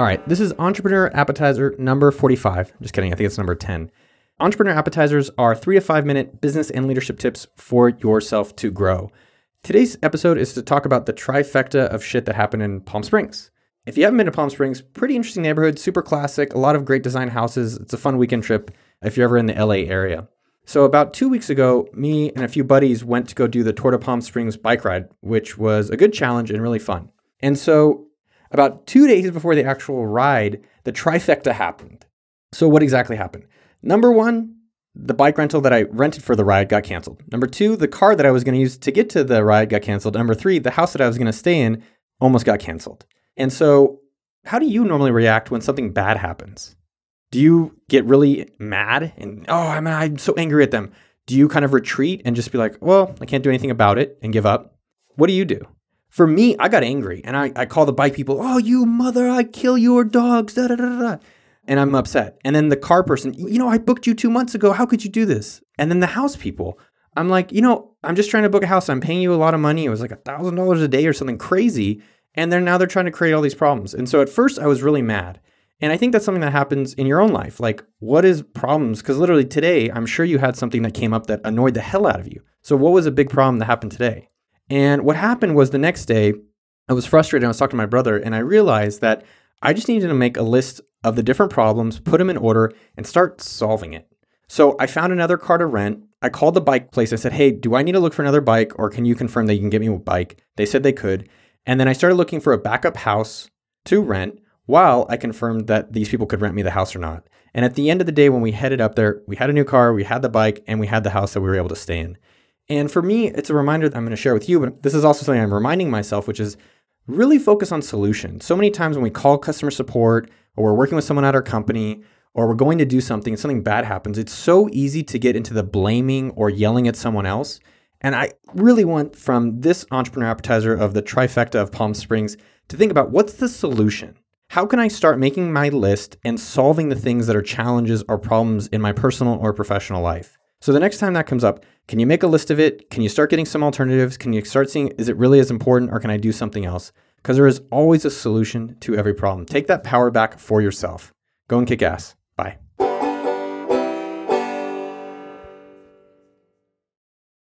All right, this is Entrepreneur Appetizer number 45. Just kidding, I think it's number 10. Entrepreneur Appetizers are three to five minute business and leadership tips for yourself to grow. Today's episode is to talk about the trifecta of shit that happened in Palm Springs. If you haven't been to Palm Springs, pretty interesting neighborhood, super classic, a lot of great design houses. It's a fun weekend trip if you're ever in the LA area. So, about two weeks ago, me and a few buddies went to go do the Tour de Palm Springs bike ride, which was a good challenge and really fun. And so, about two days before the actual ride, the trifecta happened. So, what exactly happened? Number one, the bike rental that I rented for the ride got canceled. Number two, the car that I was going to use to get to the ride got canceled. Number three, the house that I was going to stay in almost got canceled. And so, how do you normally react when something bad happens? Do you get really mad and, oh, I'm, I'm so angry at them? Do you kind of retreat and just be like, well, I can't do anything about it and give up? What do you do? For me, I got angry and I, I call the bike people, oh, you mother, I kill your dogs, da da da da. And I'm upset. And then the car person, you know, I booked you two months ago. How could you do this? And then the house people, I'm like, you know, I'm just trying to book a house. I'm paying you a lot of money. It was like a thousand dollars a day or something crazy. And they're now they're trying to create all these problems. And so at first I was really mad. And I think that's something that happens in your own life. Like, what is problems? Because literally today, I'm sure you had something that came up that annoyed the hell out of you. So, what was a big problem that happened today? And what happened was the next day, I was frustrated. I was talking to my brother, and I realized that I just needed to make a list of the different problems, put them in order, and start solving it. So I found another car to rent. I called the bike place. I said, Hey, do I need to look for another bike, or can you confirm that you can get me a bike? They said they could. And then I started looking for a backup house to rent while I confirmed that these people could rent me the house or not. And at the end of the day, when we headed up there, we had a new car, we had the bike, and we had the house that we were able to stay in. And for me, it's a reminder that I'm going to share with you, but this is also something I'm reminding myself, which is really focus on solutions. So many times when we call customer support or we're working with someone at our company or we're going to do something and something bad happens, it's so easy to get into the blaming or yelling at someone else. And I really want from this entrepreneur appetizer of the trifecta of Palm Springs to think about what's the solution? How can I start making my list and solving the things that are challenges or problems in my personal or professional life? So the next time that comes up, can you make a list of it? Can you start getting some alternatives? Can you start seeing, is it really as important or can I do something else? Because there is always a solution to every problem. Take that power back for yourself. Go and kick ass.